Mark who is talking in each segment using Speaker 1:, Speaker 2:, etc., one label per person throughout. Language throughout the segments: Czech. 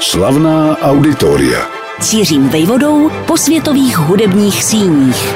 Speaker 1: Slavná auditoria.
Speaker 2: Cířím vejvodou po světových hudebních síních.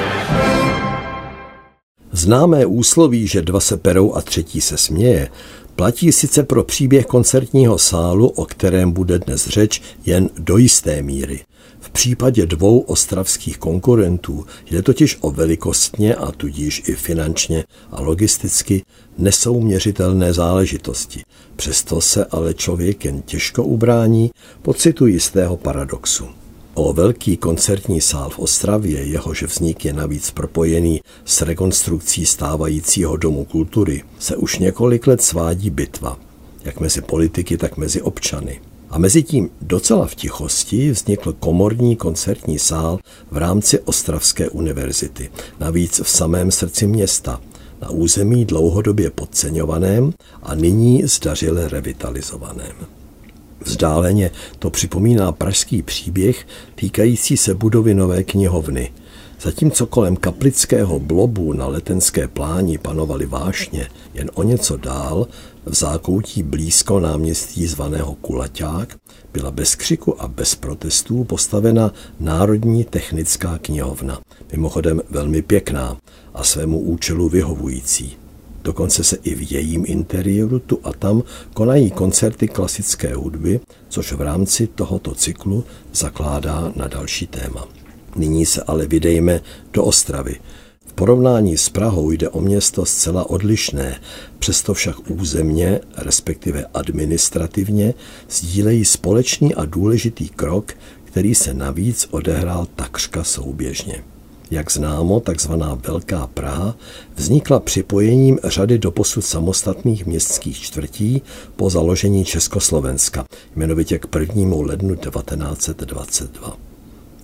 Speaker 3: Známé úsloví, že dva se perou a třetí se směje, platí sice pro příběh koncertního sálu, o kterém bude dnes řeč, jen do jisté míry. V případě dvou ostravských konkurentů jde totiž o velikostně a tudíž i finančně a logisticky nesouměřitelné záležitosti. Přesto se ale člověk jen těžko ubrání pocitu jistého paradoxu. O velký koncertní sál v Ostravě, jehož vznik je navíc propojený s rekonstrukcí stávajícího domu kultury, se už několik let svádí bitva, jak mezi politiky, tak mezi občany. A mezi tím docela v tichosti vznikl komorní koncertní sál v rámci Ostravské univerzity, navíc v samém srdci města, na území dlouhodobě podceňovaném a nyní zdařile revitalizovaném. Vzdáleně to připomíná pražský příběh týkající se budovy nové knihovny. Zatímco kolem kaplického blobu na letenské pláni panovaly vášně, jen o něco dál, v zákoutí blízko náměstí zvaného Kulaťák, byla bez křiku a bez protestů postavena Národní technická knihovna, mimochodem velmi pěkná a svému účelu vyhovující. Dokonce se i v jejím interiéru tu a tam konají koncerty klasické hudby, což v rámci tohoto cyklu zakládá na další téma. Nyní se ale vydejme do Ostravy. V porovnání s Prahou jde o město zcela odlišné, přesto však územně, respektive administrativně, sdílejí společný a důležitý krok, který se navíc odehrál takřka souběžně. Jak známo, takzvaná Velká Praha vznikla připojením řady doposud samostatných městských čtvrtí po založení Československa, jmenovitě k 1. lednu 1922.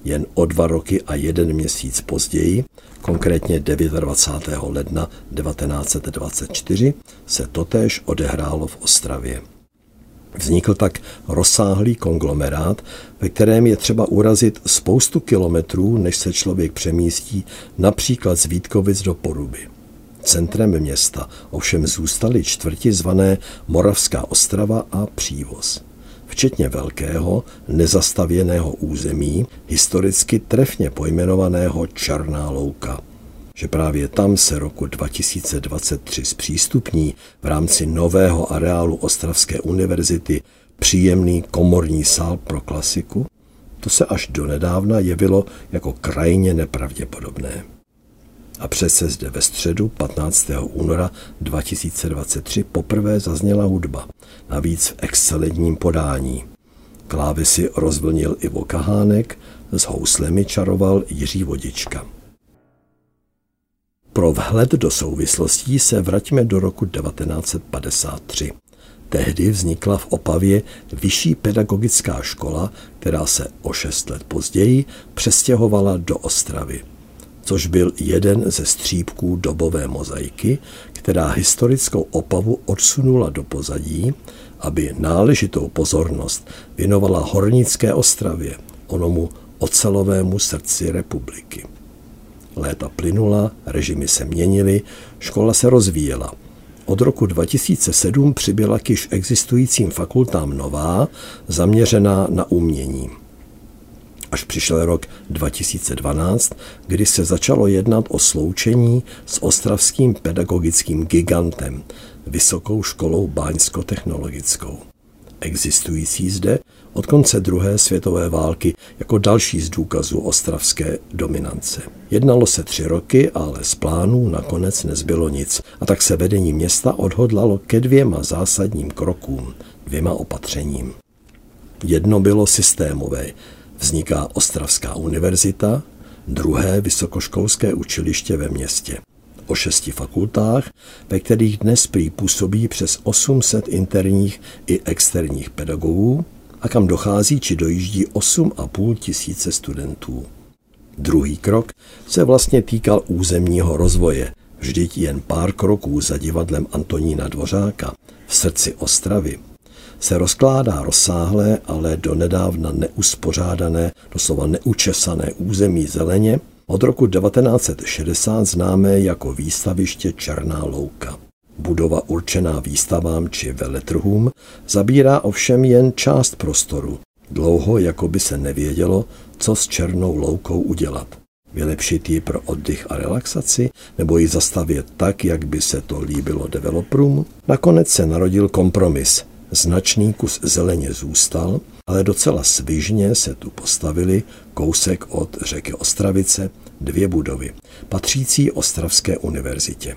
Speaker 3: Jen o dva roky a jeden měsíc později, konkrétně 29. ledna 1924, se totéž odehrálo v Ostravě. Vznikl tak rozsáhlý konglomerát, ve kterém je třeba urazit spoustu kilometrů, než se člověk přemístí například z Vítkovic do Poruby. Centrem města ovšem zůstaly čtvrti zvané Moravská Ostrava a Přívoz. Včetně velkého, nezastavěného území, historicky trefně pojmenovaného Černá louka – že právě tam se roku 2023 zpřístupní v rámci nového areálu Ostravské univerzity příjemný komorní sál pro klasiku, to se až donedávna jevilo jako krajně nepravděpodobné. A přece zde ve středu 15. února 2023 poprvé zazněla hudba, navíc v excelentním podání. Klávesy rozvlnil Ivo Kahánek, s houslemi čaroval Jiří Vodička. Pro vhled do souvislostí se vraťme do roku 1953. Tehdy vznikla v Opavě vyšší pedagogická škola, která se o šest let později přestěhovala do Ostravy, což byl jeden ze střípků dobové mozaiky, která historickou Opavu odsunula do pozadí, aby náležitou pozornost věnovala Hornické Ostravě, onomu ocelovému srdci republiky. Léta plynula, režimy se měnily, škola se rozvíjela. Od roku 2007 přibyla k již existujícím fakultám nová, zaměřená na umění. Až přišel rok 2012, kdy se začalo jednat o sloučení s ostravským pedagogickým gigantem, Vysokou školou báňsko-technologickou existující zde od konce druhé světové války jako další z důkazů ostravské dominance. Jednalo se tři roky, ale z plánů nakonec nezbylo nic a tak se vedení města odhodlalo ke dvěma zásadním krokům, dvěma opatřením. Jedno bylo systémové. Vzniká Ostravská univerzita, druhé vysokoškolské učiliště ve městě. O šesti fakultách, ve kterých dnes prý působí přes 800 interních i externích pedagogů a kam dochází či dojíždí 8,5 tisíce studentů. Druhý krok se vlastně týkal územního rozvoje, vždyť jen pár kroků za divadlem Antonína Dvořáka v srdci Ostravy se rozkládá rozsáhlé, ale donedávna neuspořádané, doslova neučesané území zeleně, od roku 1960 známé jako výstaviště Černá louka. Budova určená výstavám či veletrhům zabírá ovšem jen část prostoru, Dlouho jako by se nevědělo, co s černou loukou udělat. Vylepšit ji pro oddych a relaxaci, nebo ji zastavět tak, jak by se to líbilo developerům? Nakonec se narodil kompromis. Značný kus zeleně zůstal, ale docela svižně se tu postavili kousek od řeky Ostravice dvě budovy, patřící Ostravské univerzitě.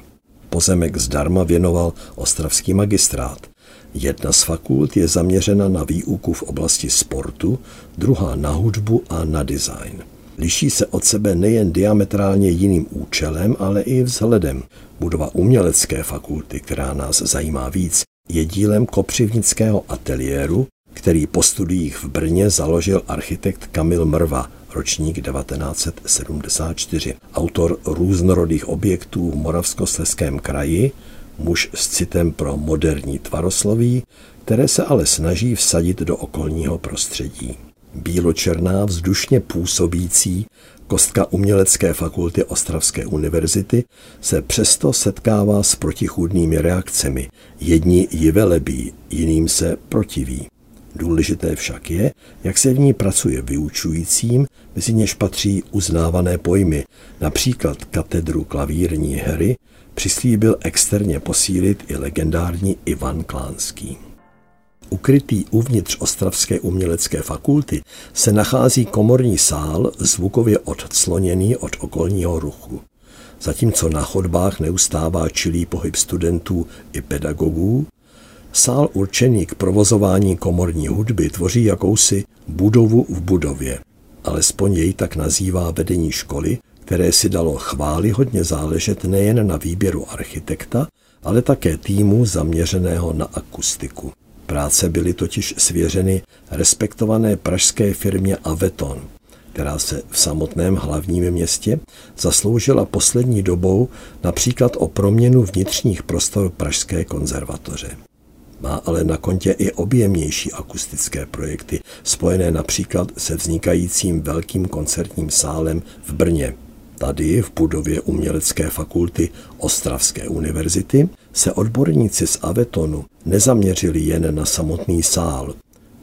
Speaker 3: Pozemek zdarma věnoval Ostravský magistrát. Jedna z fakult je zaměřena na výuku v oblasti sportu, druhá na hudbu a na design. Liší se od sebe nejen diametrálně jiným účelem, ale i vzhledem. Budova umělecké fakulty, která nás zajímá víc, je dílem kopřivnického ateliéru, který po studiích v Brně založil architekt Kamil Mrva, ročník 1974, autor různorodých objektů v Moravskosleském kraji, muž s citem pro moderní tvarosloví, které se ale snaží vsadit do okolního prostředí. Bíločerná, vzdušně působící kostka Umělecké fakulty Ostravské univerzity se přesto setkává s protichůdnými reakcemi. Jedni ji velebí, jiným se protiví. Důležité však je, jak se v ní pracuje vyučujícím, mezi něž patří uznávané pojmy, například katedru klavírní hry, přislíbil externě posílit i legendární Ivan Klánský. Ukrytý uvnitř Ostravské umělecké fakulty se nachází komorní sál, zvukově odcloněný od okolního ruchu. Zatímco na chodbách neustává čilý pohyb studentů i pedagogů, sál určený k provozování komorní hudby tvoří jakousi budovu v budově. Alespoň jej tak nazývá vedení školy, které si dalo chváli hodně záležet nejen na výběru architekta, ale také týmu zaměřeného na akustiku. Práce byly totiž svěřeny respektované pražské firmě Aveton, která se v samotném hlavním městě zasloužila poslední dobou například o proměnu vnitřních prostor Pražské konzervatoře. Má ale na kontě i objemnější akustické projekty, spojené například se vznikajícím velkým koncertním sálem v Brně. Tady v budově Umělecké fakulty Ostravské univerzity se odborníci z Avetonu nezaměřili jen na samotný sál.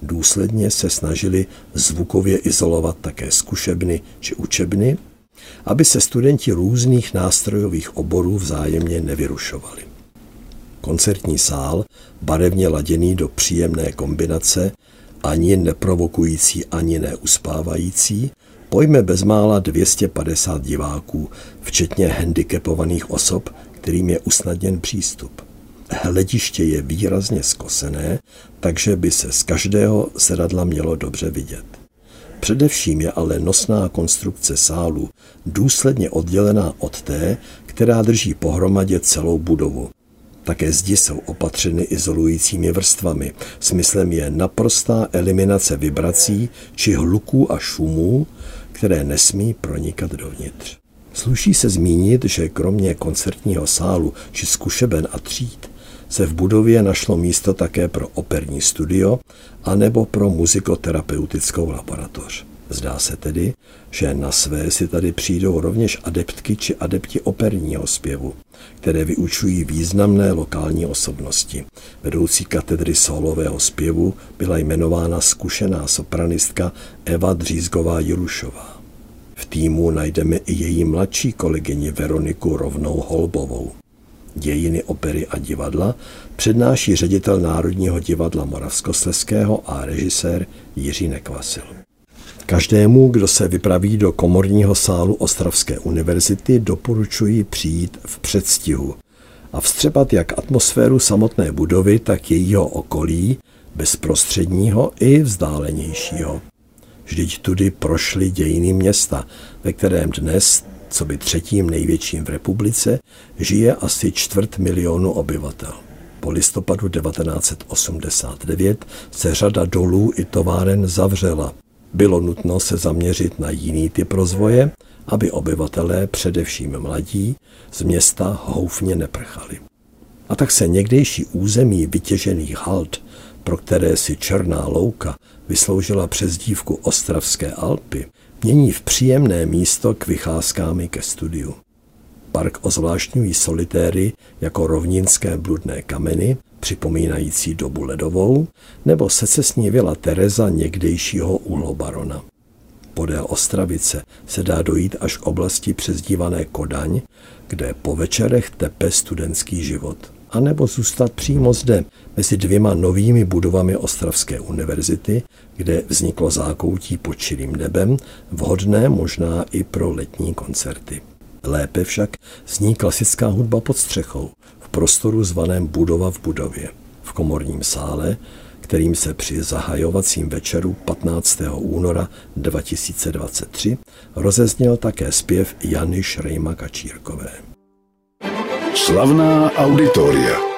Speaker 3: Důsledně se snažili zvukově izolovat také zkušebny či učebny, aby se studenti různých nástrojových oborů vzájemně nevyrušovali. Koncertní sál, barevně laděný do příjemné kombinace, ani neprovokující, ani neuspávající, pojme bezmála 250 diváků, včetně handicapovaných osob, kterým je usnadněn přístup. Hlediště je výrazně skosené, takže by se z každého sedadla mělo dobře vidět. Především je ale nosná konstrukce sálu důsledně oddělená od té, která drží pohromadě celou budovu. Také zdi jsou opatřeny izolujícími vrstvami. Smyslem je naprostá eliminace vibrací či hluků a šumů, které nesmí pronikat dovnitř. Sluší se zmínit, že kromě koncertního sálu či zkušeben a tříd se v budově našlo místo také pro operní studio a nebo pro muzikoterapeutickou laboratoř. Zdá se tedy, že na své si tady přijdou rovněž adeptky či adepti operního zpěvu, které vyučují významné lokální osobnosti. Vedoucí katedry solového zpěvu byla jmenována zkušená sopranistka Eva Dřízgová Jurušová. V týmu najdeme i její mladší kolegyni Veroniku Rovnou Holbovou. Dějiny opery a divadla přednáší ředitel Národního divadla Moravskosleského a režisér Jiří Nekvasil. Každému, kdo se vypraví do komorního sálu Ostravské univerzity, doporučuji přijít v předstihu a vstřebat jak atmosféru samotné budovy, tak jejího okolí, bezprostředního i vzdálenějšího. Vždyť tudy prošly dějiny města, ve kterém dnes, co by třetím největším v republice, žije asi čtvrt milionu obyvatel. Po listopadu 1989 se řada dolů i továren zavřela bylo nutno se zaměřit na jiný typ rozvoje, aby obyvatelé, především mladí, z města houfně neprchali. A tak se někdejší území vytěžených halt, pro které si Černá louka vysloužila přezdívku Ostravské Alpy, mění v příjemné místo k vycházkám ke studiu. Park ozvláštňují solitéry jako rovninské bludné kameny, připomínající dobu ledovou, nebo secesní vila Tereza někdejšího uhlobarona. Podél Ostravice se dá dojít až k oblasti přezdívané Kodaň, kde po večerech tepe studentský život. A nebo zůstat přímo zde, mezi dvěma novými budovami Ostravské univerzity, kde vzniklo zákoutí pod čirým nebem, vhodné možná i pro letní koncerty. Lépe však zní klasická hudba pod střechou, v prostoru zvaném Budova v budově. V komorním sále, kterým se při zahajovacím večeru 15. února 2023 rozezněl také zpěv Jany Šrejma Kačírkové.
Speaker 1: Slavná auditoria.